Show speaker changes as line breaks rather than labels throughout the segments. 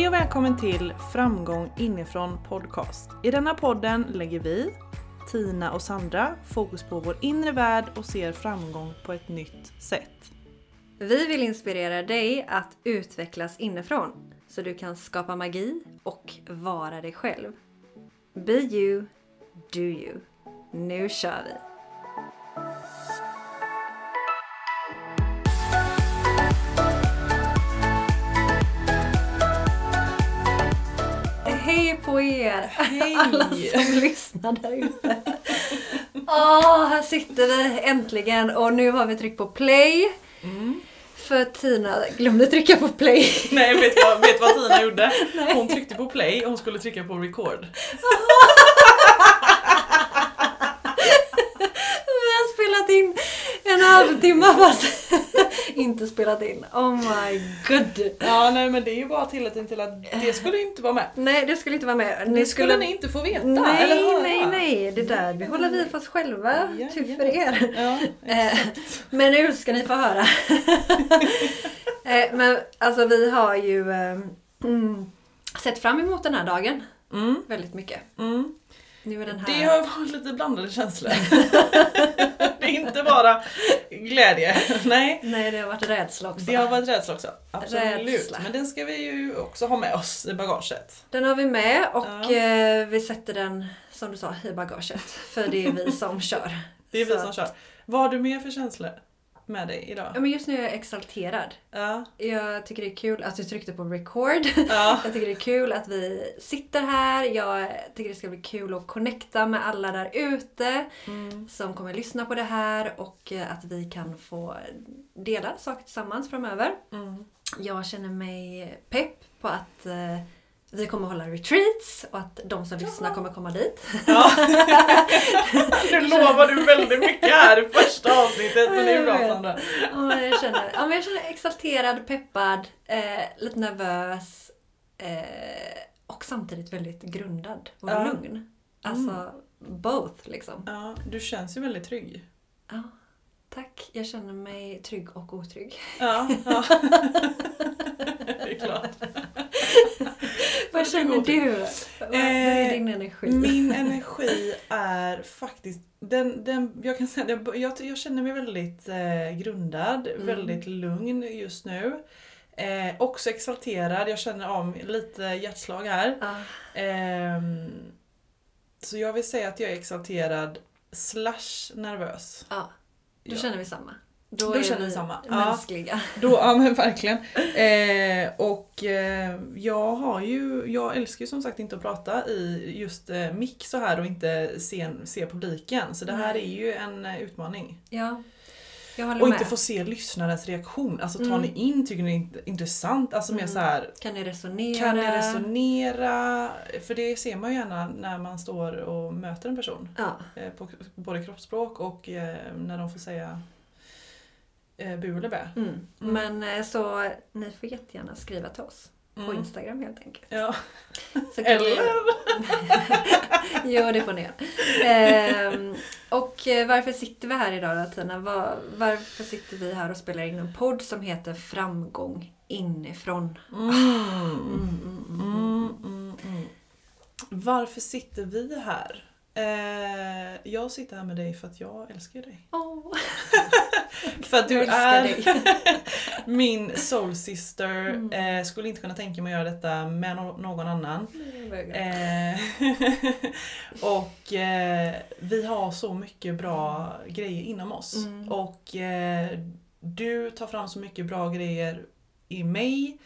Hej och välkommen till Framgång inifrån podcast. I denna podden lägger vi, Tina och Sandra, fokus på vår inre värld och ser framgång på ett nytt sätt.
Vi vill inspirera dig att utvecklas inifrån så du kan skapa magi och vara dig själv. Be you, do you. Nu kör vi! På er!
Hej!
Alla som lyssnar där ute. Åh, här sitter vi äntligen och nu har vi tryckt på play.
Mm.
För Tina glömde trycka på play.
Nej, vet du vad, vet vad Tina gjorde? Hon tryckte på play och hon skulle trycka på record.
Vi har spelat in en halvtimme fast inte spelat in. Oh my god.
Ja, nej men det är ju bara tillräckligt till att det skulle inte vara med.
Nej, det skulle inte vara med.
Det skulle ni inte få veta
Nej,
eller höra.
nej, nej. Det där håller vi för oss själva.
Ja,
Tur
ja.
för er.
Ja,
Eh, Men nu ska ni få höra. Eh, Men alltså vi har ju eh, mm, sett fram emot den här dagen
mm,
väldigt mycket.
mm.
Nu är den här...
Det har varit lite blandade känslor. det är inte bara glädje. Nej,
Nej, det har varit rädsla också.
det har varit rädsla också. Absolut.
Rädsla.
Men den ska vi ju också ha med oss i bagaget.
Den har vi med och
Ja.
eh, vi sätter den, som du sa, i bagaget. För det är vi som kör.
Det är vi
Så
som
att-
kör. Vad har du mer för känslor med dig
Ja,
idag?
men just nu är jag exalterad.
Ja.
Jag tycker det är kul att du tryckte på record.
Ja.
Jag tycker det är kul att vi sitter här. Jag tycker det ska bli kul att connecta med alla där ute
Mm.
som kommer lyssna på det här och eh, att vi kan få dela saker tillsammans framöver.
Mm.
Jag känner mig pepp på att eh, vi kommer hålla retreats och att de som lyssnar kommer komma dit.
Ja. nu lovar du väldigt mycket här i första avsnittet men det är bra Sandra.
Ja, jag, känner, ja, men jag känner exalterad, peppad, eh, lite nervös eh, och samtidigt väldigt grundad och
Ja.
lugn. Alltså both liksom.
Ja, du känns ju väldigt trygg.
Ja, tack. Jag känner mig trygg och otrygg.
Ja, ja. det är klart.
Vad känner du? Vad är
Eh,
din energi?
Min energi är faktiskt, den, den, jag kan säga jag, jag känner mig väldigt eh, grundad,
Mm.
väldigt lugn just nu. Eh, också exalterad, jag känner om lite hjärtslag här.
Ja,
Ehm, så jag vill säga att jag är exalterad slash nervös.
ja, då
Ja.
känner vi samma. Då,
Då känner
vi
samma. Ja.
mänskliga.
Då, ja men verkligen. Eh, och eh, jag har ju, jag älskar ju som sagt inte att prata i just eh, mick så här och inte se, se publiken. Så det här
Nej.
är ju en eh, utmaning.
Ja, jag håller
Och
med.
inte få se lyssnarens reaktion. Alltså tar
Mm.
ni in, tycker ni det är int- Alltså mer
Mm.
så här
Kan ni resonera?
kan ni resonera? För det ser man ju gärna när man står och möter en person.
Ja,
Eh, på både kroppsspråk och eh, när de får säga eh, bu eller bä.
mm.
Mm.
Men eh, så ni får jättegärna skriva till oss på
Mm.
Instagram helt enkelt.
Ja. Eller?
jo, det får ni. Ehm, och eh, varför sitter vi här idag då Tina? Var, varför sitter vi här och spelar in en podd som heter Framgång inifrån?
Mm. Varför sitter vi här? Eh, jag sitter här med dig för att jag älskar dig.
Åh,
För att du är min soul sister.
Mm.
Eh, skulle inte kunna tänka mig att göra detta med no- någon annan. Eh, och eh, vi har så mycket bra grejer inom oss.
Mm.
Och eh, du tar fram så mycket bra grejer i mig.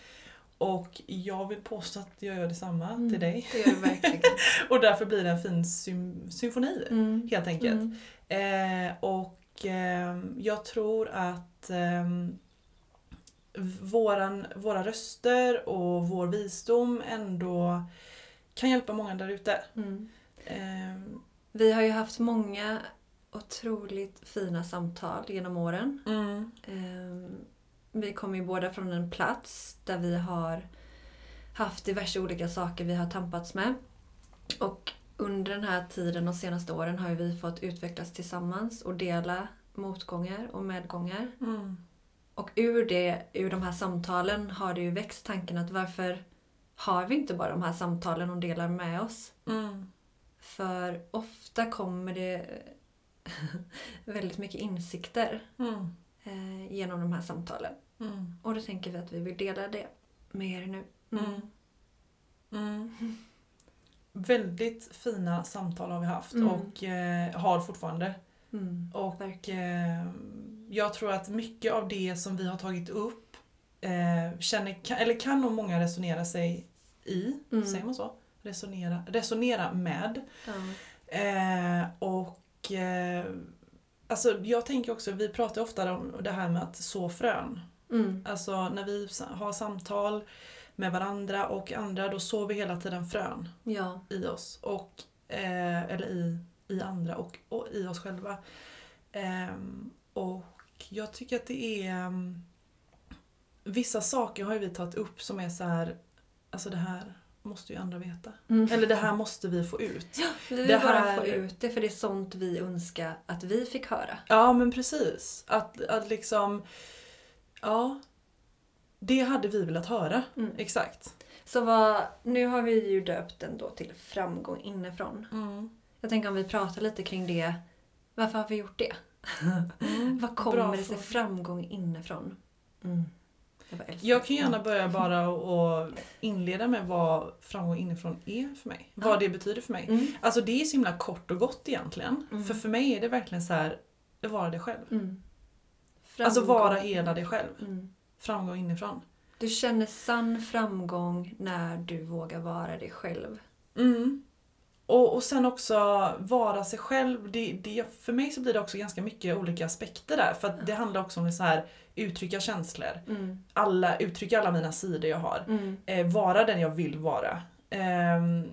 Och jag vill påstå att jag gör detsamma
Mm,
till dig.
Det gör du verkligen.
Och därför blir det en fin sym- symfoni.
Mm.
Helt enkelt.
Mm.
Eh, och jag tror att ehm, våran, våra röster och vår visdom ändå kan hjälpa många där ute.
Mm.
Ehm,
Vi har ju haft många otroligt fina samtal genom åren.
mm,
Ehm, Vi kommer ju båda från en plats där vi har haft diverse olika saker vi har tampats med. Och under den här tiden, de senaste åren, har vi fått utvecklas tillsammans och dela motgångar och medgångar.
mm,
Och ur, det, ur de här samtalen har det ju växt tanken att varför har vi inte bara de här samtalen och delar med oss.
Mm.
För ofta kommer det väldigt mycket insikter
Mm.
eh, genom de här samtalen.
Mm.
Och då tänker vi att vi vill dela det med er nu.
Mm. Mm. Väldigt fina samtal har vi haft
Mm.
och eh, har fortfarande.
Mm.
Och eh, jag tror att mycket av det som vi har tagit upp eh, känner, kan, eller kan nog många resonera sig i.
Mm.
Säger man så? Resonera, resonera med. Eh, och eh, alltså jag tänker också, vi pratar ofta om det här med att så frön.
Mm.
Alltså när vi har samtal med varandra och andra då sår vi hela tiden frön
ja.
i oss. Och, eh, eller i, i andra och, och i oss själva. Ehm, och jag tycker att det är... um, Vissa saker har ju vi tagit upp som är så här, alltså det här måste ju andra veta.
Mm.
Eller det här måste vi få ut.
Vi vill
det
bara
här-
få ut det för det är sånt vi önskar att vi fick höra.
Ja men precis. Att, att liksom, ja. Det hade vi velat höra.
Mm.
Exakt.
Så vad, nu har vi ju döpt den då till framgång inifrån.
Mm.
Jag tänker om vi pratar lite kring det. Varför har vi gjort det?
Mm.
Vad kommer
Bra
det sig
fråga.
framgång inifrån? Mm. Jag,
Jag kan gärna börja bara och inleda med vad framgång inifrån är för mig. Vad det betyder för mig.
Mm.
Alltså det är så himla kort och gott egentligen.
Mm.
För för mig är det verkligen så här, vara dig själv. Alltså vara hela dig själv.
Mm.
Framgång inifrån.
Du känner sann framgång när du vågar vara dig själv.
Mm. Och, och sen också vara sig själv. Det, det, för mig så blir det också ganska mycket olika aspekter där. För det handlar också om att så här, uttrycka känslor.
Mm.
Alla, uttrycka alla mina sidor jag har.
Mm.
Eh, vara den jag vill vara. Ehm,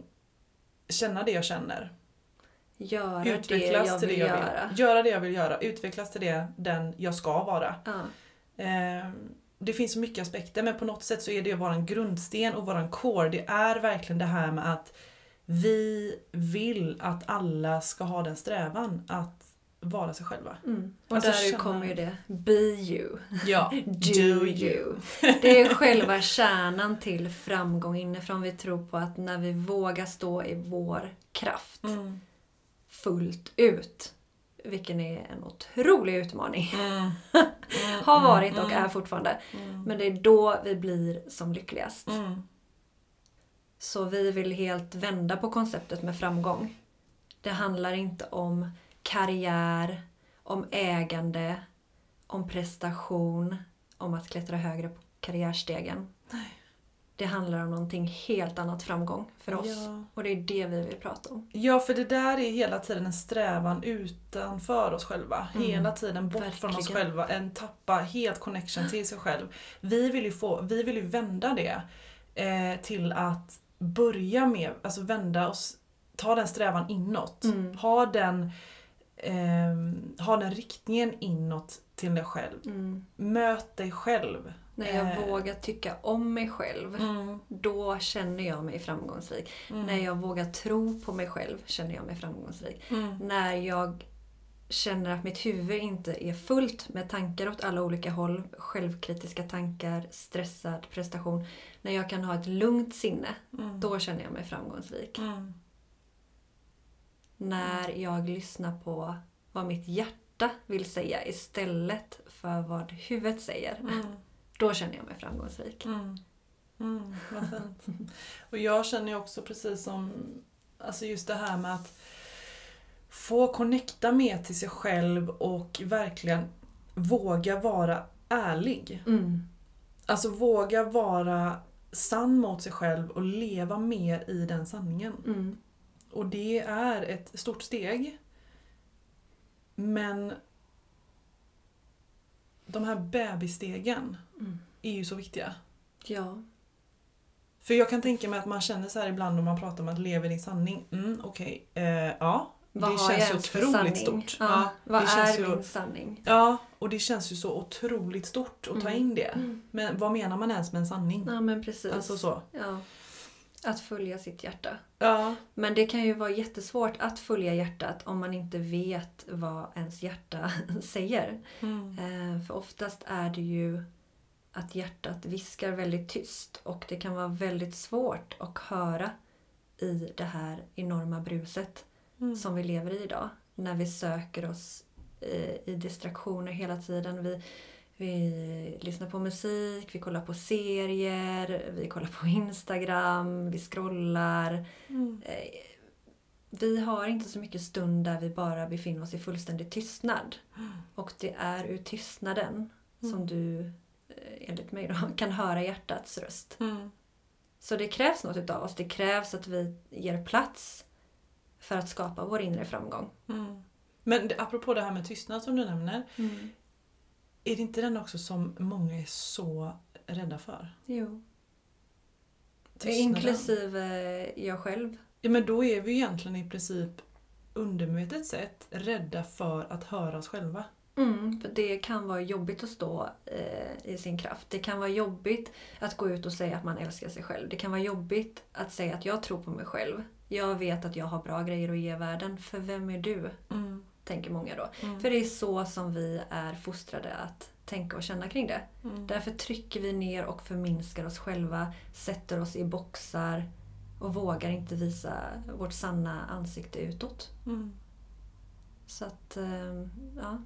känna det jag känner.
Göra det
Utvecklas
jag
till
vill
det jag
göra.
vill. Göra det jag vill göra. Utvecklas till det den jag ska vara.
Ja.
Ehm, det finns så mycket aspekter men på något sätt så är det våran grundsten och våran core. Det är verkligen det här med att vi vill att alla ska ha den strävan att vara sig själva.
Mm. Och
Alltså
där
känna-
kommer ju det. Be you.
Ja,
Do you. Det är själva kärnan till framgång inifrån. Vi tror på att när vi vågar stå i vår kraft
Mm.
fullt ut. Vilken är en otrolig utmaning.
Mm.
Har varit och
Mm.
är fortfarande.
Mm.
Men det är då vi blir som lyckligast.
Mm.
Så vi vill helt vända på konceptet med framgång. Det handlar inte om karriär, om ägande, om prestation, om att klättra högre på karriärstegen. Det handlar om någonting helt annat framgång för oss.
Ja.
Och det är det vi vill prata om.
Ja, för det där är hela tiden en strävan utanför oss själva.
Mm.
Hela tiden bort från oss
Verkligen.
själva. En tappa helt connection till sig själv. Vi vill ju, få, vi vill ju vända det eh, till att börja med, alltså vända oss, ta den strävan inåt.
Mm.
Ha, den, eh, ha den riktningen inåt till dig själv.
Mm.
Möt dig själv.
När jag
Eh.
vågar tycka om mig själv, då känner jag mig framgångsrik.
Mm.
När jag vågar tro på mig själv känner jag mig framgångsrik.
Mm.
När jag känner att mitt huvud inte är fullt med tankar åt alla olika håll, självkritiska tankar, stressad prestation. När jag kan ha ett lugnt sinne,
Mm.
då känner jag mig framgångsrik.
Mm.
När jag lyssnar på vad mitt hjärta vill säga istället för vad huvudet säger,
Mm.
Då känner jag mig framgångsrik.
Mm. Mm, vad fint. Och jag känner också precis som alltså just det här med att få connecta mer till sig själv och verkligen våga vara ärlig.
Mm.
Alltså våga vara sann mot sig själv och leva mer i den sanningen.
Mm.
Och det är ett stort steg. Men de här bebisstegen
Mm.
är ju så viktiga.
Ja.
För jag kan tänka mig att man känner så här ibland om man pratar om att leva i din sanning. Mm, Okej, eh, ja.
Vad
det känns ju otroligt
sanning?
stort.
Ja,
Ja,
vad är
ju-
min sanning?
Ja, och det känns ju så otroligt stort att ta
Mm.
in det.
Mm.
Men vad menar man ens med en sanning?
Ja men precis.
Alltså så.
Ja. Att följa sitt hjärta.
Ja.
Men det kan ju vara jättesvårt att följa hjärtat om man inte vet vad ens hjärta säger.
Mm.
Eh, för oftast är det ju att hjärtat viskar väldigt tyst och det kan vara väldigt svårt att höra i det här enorma bruset
Mm.
som vi lever i idag. När vi söker oss i, i distraktioner hela tiden. Vi, vi lyssnar på musik, vi kollar på serier, vi kollar på Instagram, vi scrollar.
Mm.
Eh, Vi har inte så mycket stund där vi bara befinner oss i fullständig tystnad. Och det är ur tystnaden som
Mm.
du, eh, enligt mig då, kan höra hjärtats röst.
Mm.
Så det krävs något utav oss. Det krävs att vi ger plats för att skapa vår inre framgång.
Mm. Men apropå det här med tystnad som du nämner. Är det inte den också som många är så rädda för?
Jo.
Tystnaden.
Inklusive jag själv.
Ja men då är vi egentligen i princip undermedvetet sett rädda för att höra oss själva.
Mm, för det kan vara jobbigt att stå eh, i sin kraft. Det kan vara jobbigt att gå ut och säga att man älskar sig själv. Det kan vara jobbigt att säga att jag tror på mig själv. Jag vet att jag har bra grejer att ge världen. För vem är du? Tänker många då.
Mm.
För det är så som vi är fostrade att tänka och känna kring det.
Mm.
Därför trycker vi ner och förminskar oss själva, sätter oss i boxar och vågar inte visa vårt sanna ansikte utåt.
Mm.
Så att, eh, ja.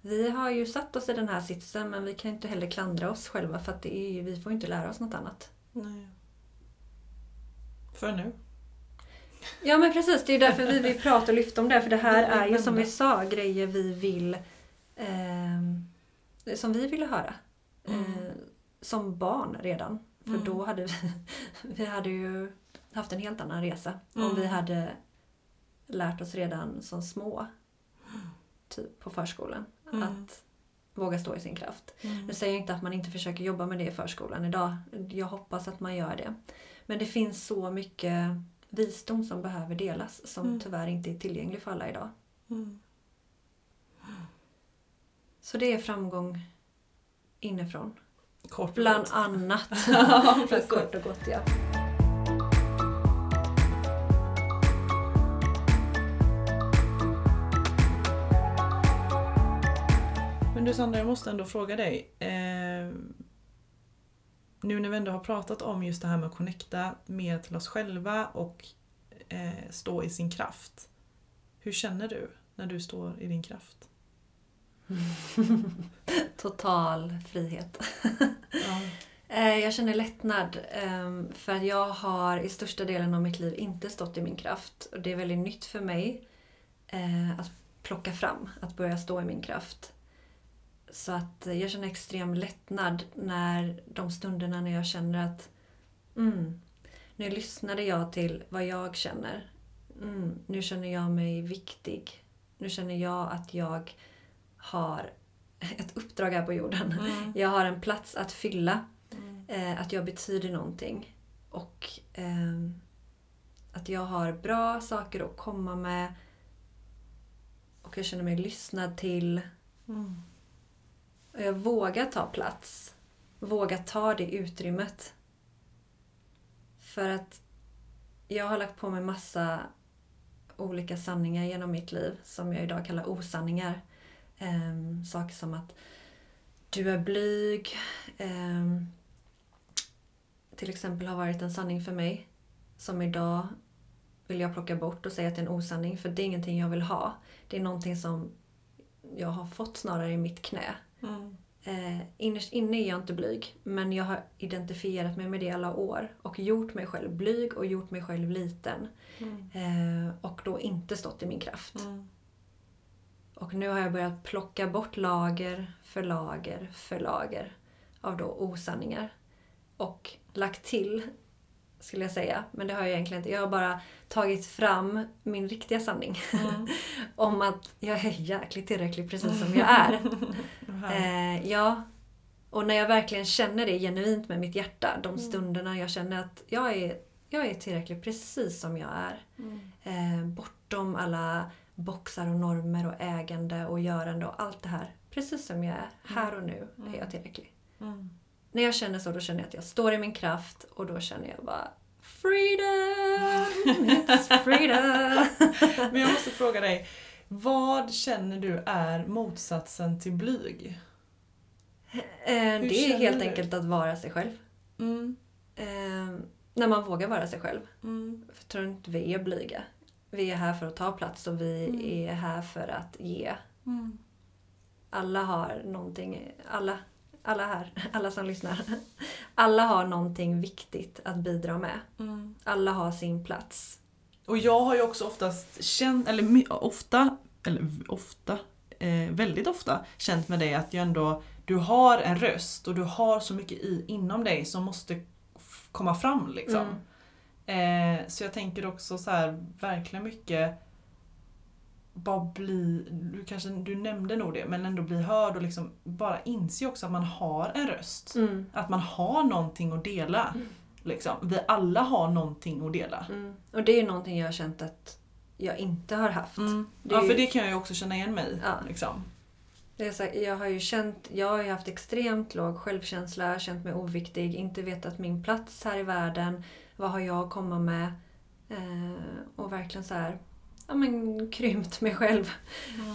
Vi har ju satt oss i den här sitsen men vi kan inte heller klandra oss själva för att det är vi får inte lära oss något annat.
Nej. För nu.
Ja men precis, det är därför vi vill prata och lyfta om det. För det här är ju som vi sa grejer vi vill ehm, som vi ville höra.
Mm.
Eh, som barn redan. För
Mm.
då hade vi, vi hade ju haft en helt annan resa. Om
Mm.
vi hade lärt oss redan som små. Typ på förskolan.
Mm.
Att våga stå i sin kraft.
Mm.
Nu säger jag inte att man inte försöker jobba med det i förskolan idag. Jag hoppas att man gör det. Men det finns så mycket visdom som behöver delas som
Mm.
tyvärr inte är tillgänglig för alla idag.
Mm.
Så det är framgång inifrån.
Kort
Bland
gott.
annat.
Ja.
Kort och gott ja.
Men du Sandra, jag måste ändå fråga dig. Eh, nu när vi ändå har pratat om just det här med att connecta mer till oss själva och eh, stå i sin kraft. Hur känner du när du står i din kraft?
Total frihet.
Ja.
Eh, Jag känner lättnad ehm, för att jag har i största delen av mitt liv inte stått i min kraft. Och det är väldigt nytt för mig eh, att plocka fram, att börja stå i min kraft. Så att eh, jag känner extrem lättnad när de stunderna när jag känner att mm, nu lyssnade jag till vad jag känner. Mm, nu känner jag mig viktig. Nu känner jag att jag har ett uppdrag här på jorden.
Mm.
Jag har en plats att fylla.
Mm.
Eh, att jag betyder någonting. Och ehm, att jag har bra saker att komma med. Och jag känner mig lyssnad till.
Mm.
Och jag vågar ta plats. Våga ta det utrymmet. För att jag har lagt på mig massa olika sanningar genom mitt liv som jag idag kallar osanningar. Ehm, saker som att du är blyg. ehm, till exempel har varit en sanning för mig. Som idag vill jag plocka bort och säga att det är en osanning. För det är ingenting jag vill ha. Det är någonting som jag har fått snarare i mitt knä.
Mm.
Eh, innerst inne är jag inte blyg, men jag har identifierat mig med det alla år och gjort mig själv blyg och gjort mig själv liten.
Mm.
Eh, och då inte stått i min kraft.
Mm.
Och nu har jag börjat plocka bort lager för lager för lager av då osanningar. Och lagt till, skulle jag säga, men det har jag egentligen inte. Jag har bara tagit fram min riktiga sanning.
Mm.
om att jag är jäkligt tillräcklig precis som jag är. Eh, ja. Och när jag verkligen känner det genuint med mitt hjärta, de
Mm.
stunderna jag känner att jag är, jag är tillräcklig precis som jag är.
Mm.
Eh, bortom alla boxar och normer och ägande och görande och allt det här. Precis som jag är, här och nu är jag tillräcklig.
Mm.
När jag känner så, då känner jag att jag står i min kraft och då känner jag bara Freedom! It's freedom!
Men jag måste fråga dig. Vad känner du är motsatsen till blyg?
Eh, det är helt
du?
enkelt att vara sig själv.
Mm.
Eh, när man vågar vara sig själv.
Mm.
Jag tror inte vi är blyga. Vi är här för att ta plats och vi
Mm.
är här för att ge.
Mm.
Alla har någonting, alla, alla här, alla som lyssnar. Alla har någonting viktigt att bidra med.
Mm.
Alla har sin plats.
Och jag har ju också oftast känt, eller ofta, eller ofta, eh, väldigt ofta känt med dig att jag ändå, du har en röst och du har så mycket i, inom dig som måste komma fram liksom. Eh, så jag tänker också så här, verkligen mycket bara bli, du kanske, du nämnde nog det, men ändå bli hörd och liksom bara inse också att man har en röst.
Mm.
Att man har någonting att dela. Liksom. Vi alla har någonting att dela.
Mm. Och det är ju någonting jag har känt att jag inte har haft. Är
Ja,
ju-
för det kan jag ju också känna igen mig i.
Ja.
Liksom.
Här, jag har ju känt, jag har ju haft extremt låg självkänsla, känt mig oviktig, inte vetat min plats här i världen. Vad har jag att komma med? Eh, och verkligen så här, ja men krympt mig själv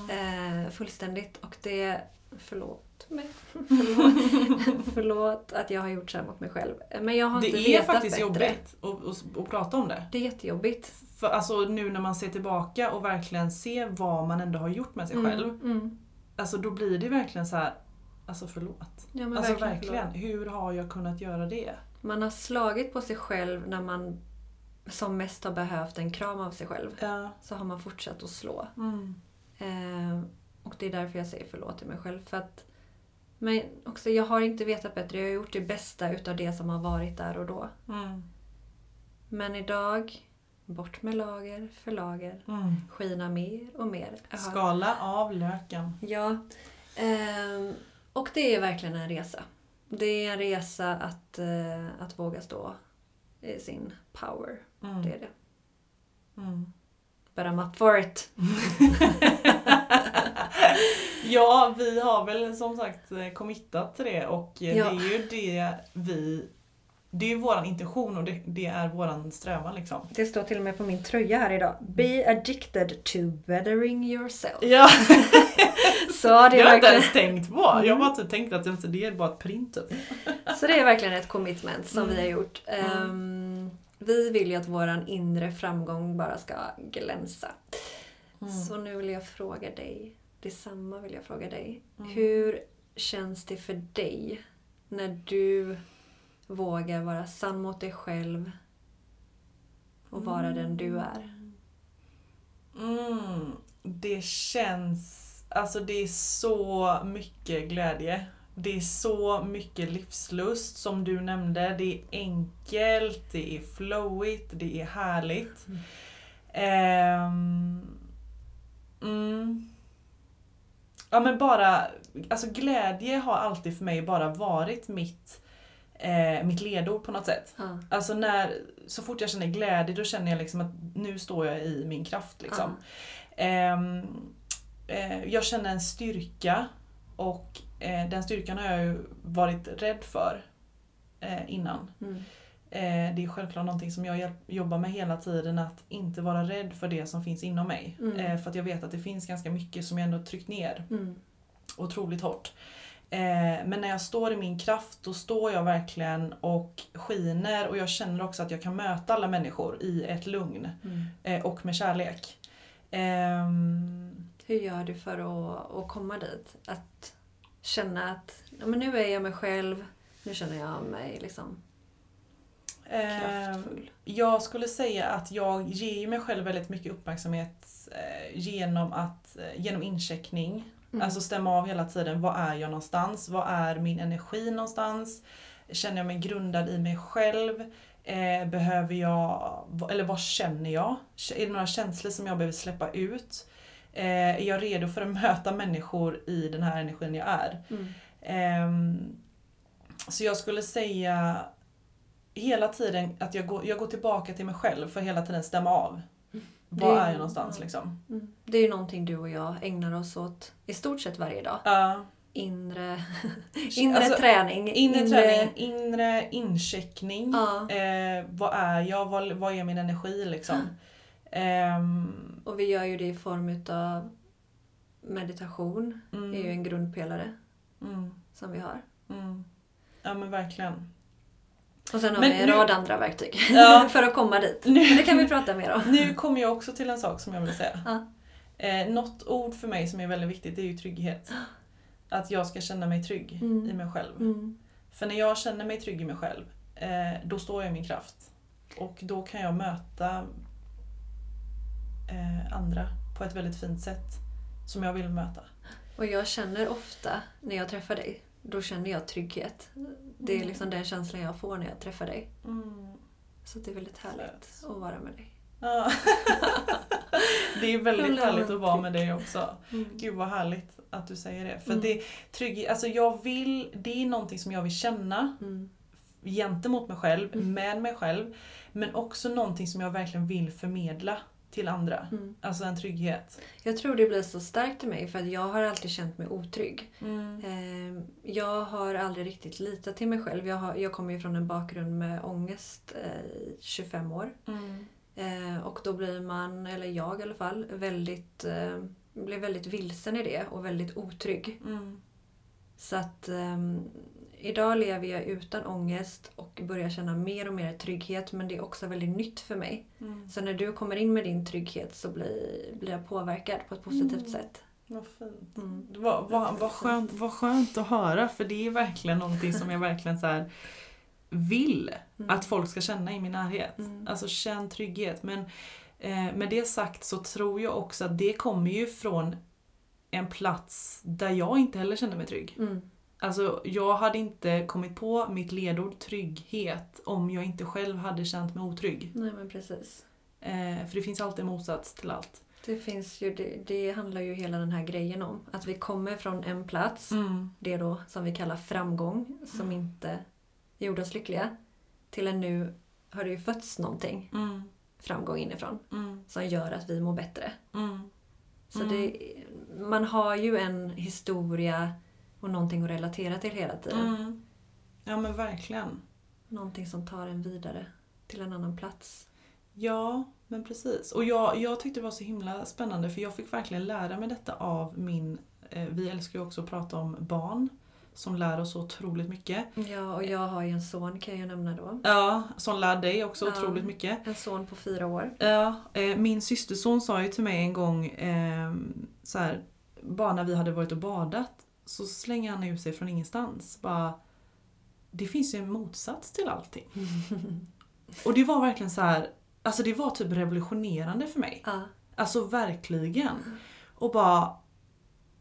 eh, fullständigt. Och det, förlåt mig, förlåt, förlåt att jag har gjort så här mot mig själv. Men jag har inte
Det är
vetat
faktiskt
bättre.
jobbigt att, att, prata om det.
Det är jättejobbigt.
För alltså nu när man ser tillbaka och verkligen ser vad man ändå har gjort med sig själv.
Mm, mm.
Alltså då blir det verkligen så här. Alltså förlåt.
Ja,
alltså
verkligen,
verkligen, hur har jag kunnat göra det?
Man har slagit på sig själv när man som mest har behövt en kram av sig själv.
Ja.
Så har man fortsatt att slå.
Mm.
Eh, och det är därför jag säger förlåt till mig själv. För att, men också, jag har inte vetat bättre. Jag har gjort det bästa utav det som har varit där och då.
Mm.
Men idag, bort med lager för lager.
Mm.
Skina mer och mer. Jag har-
Skala av löken.
Ja. ehm, och det är verkligen en resa. Det är en resa att, eh, att våga stå i sin power.
Mm.
Det är det.
Mm.
But I'm up for it.
Ja, vi har väl som sagt eh, committat till det och eh,
Ja.
det är ju det vi... Det är ju våran intention och det, det är våran strävan liksom.
Det står till och med på min tröja här idag. Be addicted to bettering yourself.
Ja,
Så det
har jag inte
verkligen,
ens tänkt på. Jag
Mm.
bara typ tänkte att det- är bara ett print typ.
så det är verkligen ett commitment som
Mm.
vi har gjort. Ehm, vi vill ju att våran inre framgång bara ska glänsa.
Mm.
Så nu vill jag fråga dig, detsamma vill jag fråga dig.
Mm.
Hur känns det för dig när du vågar vara sann mot dig själv och vara den du är?
Mm, det känns... Alltså det är så mycket glädje. Det är så mycket livslust som du nämnde. Det är enkelt, det är flowigt, det är härligt.
Mm.
Mm. Ja men bara, alltså glädje har alltid för mig bara varit mitt, eh, mitt ledord på något sätt.
Ja.
Alltså när, så fort jag känner glädje då känner jag liksom att nu står jag i min kraft. Liksom. Ehm, eh, jag känner en styrka och eh, den styrkan har jag ju varit rädd för eh, innan.
Mm.
Eh, det är självklart någonting som jag jobbar med hela tiden, att inte vara rädd för det som finns inom mig.
Mm.
Eh, för att jag vet att det finns ganska mycket som jag ändå tryckt ner
Mm.
otroligt hårt. Eh, men när jag står i min kraft då står jag verkligen och skiner och jag känner också att jag kan möta alla människor i ett lugn
Mm.
och med kärlek. Ehm,
Hur gör du för att, att komma dit? Att känna att ja, men nu är jag mig själv, nu känner jag mig liksom kraftfull.
jag skulle säga att jag ger mig själv väldigt mycket uppmärksamhet eh, genom, att, eh, genom incheckning.
Mm.
Alltså stämma av hela tiden. Var är jag någonstans? Var är min energi någonstans? Känner jag mig grundad i mig själv? Eh, behöver jag, eller vad känner jag? Är det några känslor som jag behöver släppa ut? Eh, är jag redo för att möta människor i den här energin jag är?
Mm.
Ehm, så jag skulle säga hela tiden att jag går, jag går tillbaka till mig själv för att hela tiden stämma av. Var
Det-
är jag någonstans liksom?
Mm. Det är ju någonting du och jag ägnar oss åt i stort sett varje dag.
Ja.
Inre, inre
Alltså,
träning.
Inre träning, inre incheckning.
Ja.
Eh, vad är jag? Vad, vad är min energi liksom? Ehm,
Och vi gör ju det i form utav meditation.
mm,
är ju en grundpelare.
Mm.
som vi har.
Mm. Ja men verkligen.
Och sen har
Men
vi en
nu-
rad andra verktyg
Ja.
för att komma dit.
Nu-
det kan vi prata mer om.
Nu kommer jag också till en sak som jag vill säga.
Ja.
Eh, något ord för mig som är väldigt viktigt det är ju trygghet. Att jag ska känna mig trygg
Mm.
i mig själv.
Mm.
För när jag känner mig trygg i mig själv, eh, då står jag i min kraft. Och då kan jag möta eh, andra på ett väldigt fint sätt. Som jag vill möta.
Och jag känner ofta när jag träffar dig, då känner jag trygghet. Det är
Mm.
liksom den känslan jag får när jag träffar dig.
Mm.
Så det är väldigt härligt
Söt.
att vara med dig.
Ja. det är väldigt härligt att vara med dig också.
Mm.
Gud vad härligt att du säger det. För
Mm.
det, trygg, alltså jag vill, det är någonting som jag vill känna
Mm.
gentemot mig själv,
Mm.
med mig själv. Men också någonting som jag verkligen vill förmedla till andra.
Mm.
Alltså en trygghet.
Jag tror det blir så starkt i mig för att jag har alltid känt mig otrygg.
Mm.
Eh, Jag har aldrig riktigt litat till mig själv. Jag, har, jag kommer ju från en bakgrund med ångest eh, i 25 år.
Mm.
Eh, Och då blir man, eller jag i alla fall, väldigt, eh, blir väldigt vilsen i det och väldigt otrygg.
Mm.
Så att ehm, idag lever jag utan ångest och börjar känna mer och mer trygghet men det är också väldigt nytt för mig.
Mm.
Så när du kommer in med din trygghet så blir, blir jag påverkad på ett positivt
Mm.
sätt.
Vad fint.
Mm.
Vad, vad, vad, skönt, vad skönt att höra för det är verkligen någonting som jag verkligen så här vill
Mm.
att folk ska känna i min närhet.
Mm.
Alltså känn trygghet. Men eh, med det sagt så tror jag också att det kommer ju från en plats där jag inte heller kände mig trygg.
Mm.
Alltså jag hade inte kommit på mitt ledord trygghet om jag inte själv hade känt mig otrygg.
Nej men precis.
Eh, för det finns alltid en motsats till allt.
Det finns ju, det, det handlar ju hela den här grejen om. Att vi kommer från en plats,
Mm.
det då som vi kallar framgång, som inte gjorde oss lyckliga. Till en nu har det ju fötts någonting,
Mm.
framgång inifrån,
Mm.
som gör att vi mår bättre.
Mm.
Så
Mm.
det, man har ju en historia och någonting att relatera till hela tiden.
Mm. Ja men verkligen.
Någonting som tar en vidare till en annan plats.
Ja, men precis. Och jag, jag tyckte det var så himla spännande för jag fick verkligen lära mig detta av min... Eh, vi älskar ju också att prata om barn som lär oss otroligt mycket.
Ja, och jag har ju en son kan jag nämna då.
Ja, som lär dig också
Ja.
otroligt mycket.
En son på fyra år.
Ja, eh, min systerson sa ju till mig en gång, eh, så här, bara när vi hade varit och badat, så slänger han ut sig från ingenstans. Bara, det finns ju en motsats till allting. Och det var verkligen så här, alltså det var typ revolutionerande för mig.
Ja.
Alltså verkligen. Och bara,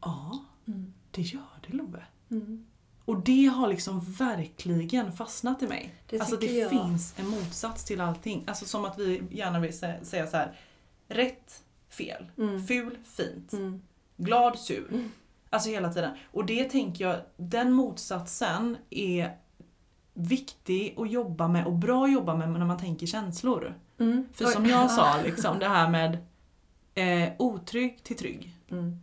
ja,
Mm.
det gör det Love.
Mm.
Och det har liksom verkligen fastnat i mig.
Det
alltså det
jag.
finns en motsats till allting. Alltså som att vi gärna vill sä- säga så här. Rätt, fel.
Mm.
Ful, fint.
Mm.
Glad, sur. Alltså hela tiden. Och det tänker jag, den motsatsen är viktig att jobba med och bra att jobba med när man tänker känslor.
Mm.
För som jag sa, liksom det här med eh, otrygg till trygg.
Mm.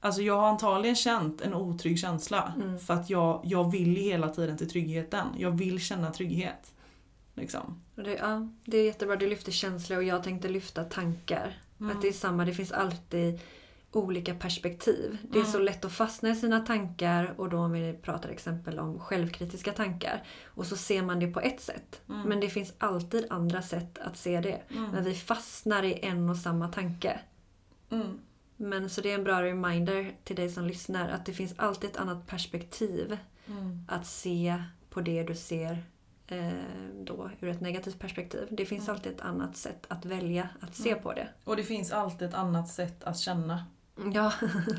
Alltså jag har antagligen känt en otrygg känsla.
Mm.
För att jag, jag vill hela tiden till tryggheten. Jag vill känna trygghet. Liksom.
Det, ja, det är jättebra. Du lyfter känslor och jag tänkte lyfta tankar.
Mm.
Att det är samma, det finns alltid olika perspektiv. Det är
Mm.
så lätt att fastna i sina tankar och då om vi pratar exempel om självkritiska tankar. Och så ser man det på ett sätt.
Mm.
Men det finns alltid andra sätt att se det.
Mm.
Men vi fastnar i en och samma tanke.
Mm.
Men så det är en bra reminder till dig som lyssnar att det finns alltid ett annat perspektiv
Mm.
att se på det du ser eh, då ur ett negativt perspektiv. Det finns
Mm.
alltid ett annat sätt att välja att se
Mm.
på det.
Och det finns alltid ett annat sätt att känna.
Ja,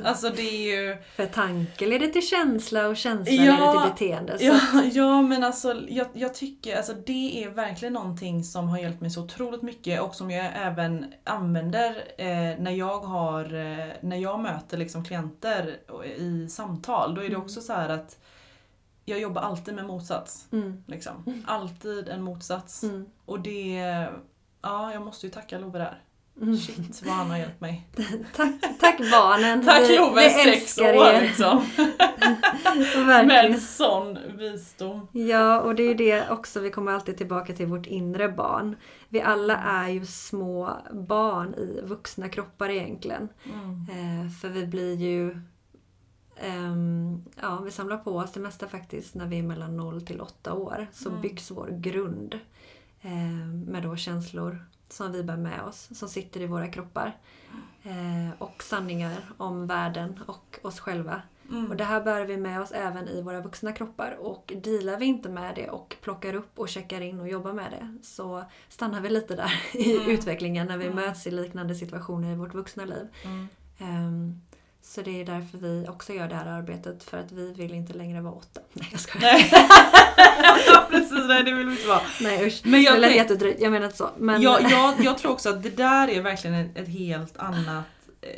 Alltså det är ju...
för tanke leder till känsla och känsla
Ja,
leder till beteende. Så
Ja, ja men alltså jag, jag tycker alltså det är verkligen någonting som har hjälpt mig så otroligt mycket och som jag även använder eh, när jag har eh, när jag möter liksom klienter i samtal. Då är det
Mm.
också så här att jag jobbar alltid med motsats.
Mm.
Liksom. Alltid en motsats.
Mm.
Och det... Ja, jag måste ju tacka Love där.
Mm.
Shit vad han har hjälpt mig.
Tack, tack barnen!
Tack Love, sex år liksom. Med sån visdom.
Ja, och det är det också, vi kommer alltid tillbaka till vårt inre barn. Vi alla är ju små barn i vuxna kroppar egentligen.
Mm.
Eh, för vi blir ju Ehm, ja, vi samlar på oss det mesta faktiskt när vi är mellan 0 till 8 år. Så
Mm.
byggs vår grund ehm, med då känslor som vi bär med oss, som sitter i våra kroppar. Eh, och sanningar om världen och oss själva.
Mm.
Och det här bär vi med oss även i våra vuxna kroppar. Och dealar vi inte med det och plockar upp och checkar in och jobbar med det så stannar vi lite där i
Mm.
utvecklingen när vi
Mm.
möts i liknande situationer i vårt vuxna liv.
Mm.
Så det är därför vi också gör det här arbetet. För att vi vill inte längre vara åtta. Nej jag skojar.
Nej. Precis, nej det vill vi inte vara.
Nej usch.
Men jag
det lät jättedrygt. Jag menar inte så. Men,
jag, jag, jag tror också att det där är verkligen ett, helt annat eh,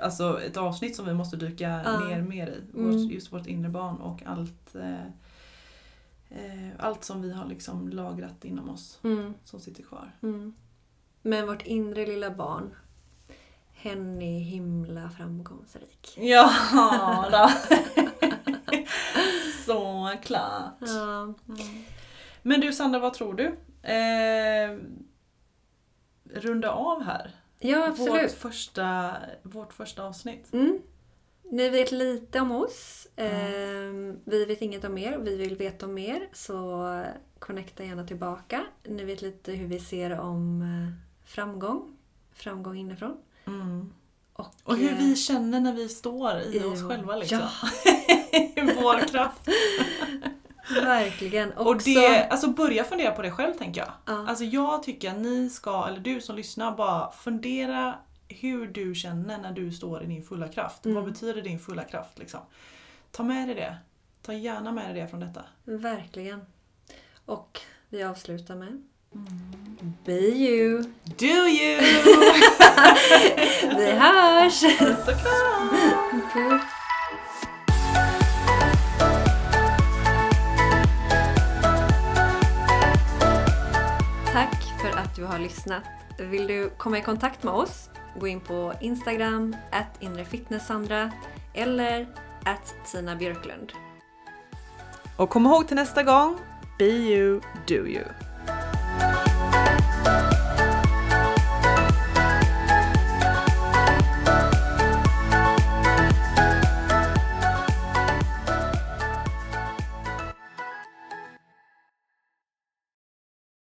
Alltså ett avsnitt som vi måste dyka
Ja.
ner mer i.
Mm.
Vårt, just vårt inre barn och allt eh, eh, Allt som vi har liksom lagrat inom oss
mm,
som sitter kvar.
mm. Men vårt inre lilla barn. Hen är himla framgångsrik.
Ja då. Så klart.
Ja.
Men du Sandra, vad tror du? Eh, runda av här.
Ja,
Vårt
absolut.
första, vårt första avsnitt.
Mm. Ni vet lite om oss. Ehm, vi vet inget om er. Vi vill veta om er. Så connecta gärna tillbaka. Ni vet lite hur vi ser om eh, framgång. Framgång inifrån.
Mm.
Och,
Och hur
eh,
vi känner när vi står i oss själva liksom.
Ja.
Vår kraft.
Verkligen.
Och
Också,
det, alltså börja fundera på det själv tänker jag.
ja,
Alltså jag tycker att ni ska, eller du som lyssnar, bara fundera hur du känner när du står i din fulla kraft.
Mm.
Vad betyder din fulla kraft liksom? Ta med dig det. Ta gärna med dig det från detta.
verkligen. Och vi avslutar med Be you.
Do you!
Vi hörs!
Kram!
Puss. Tack för att du har lyssnat. Vill du komma i kontakt med oss? Gå in på Instagram, at inrefitnesssandra eller at Tina Björklund.
Och kom ihåg till nästa gång, be you, do you.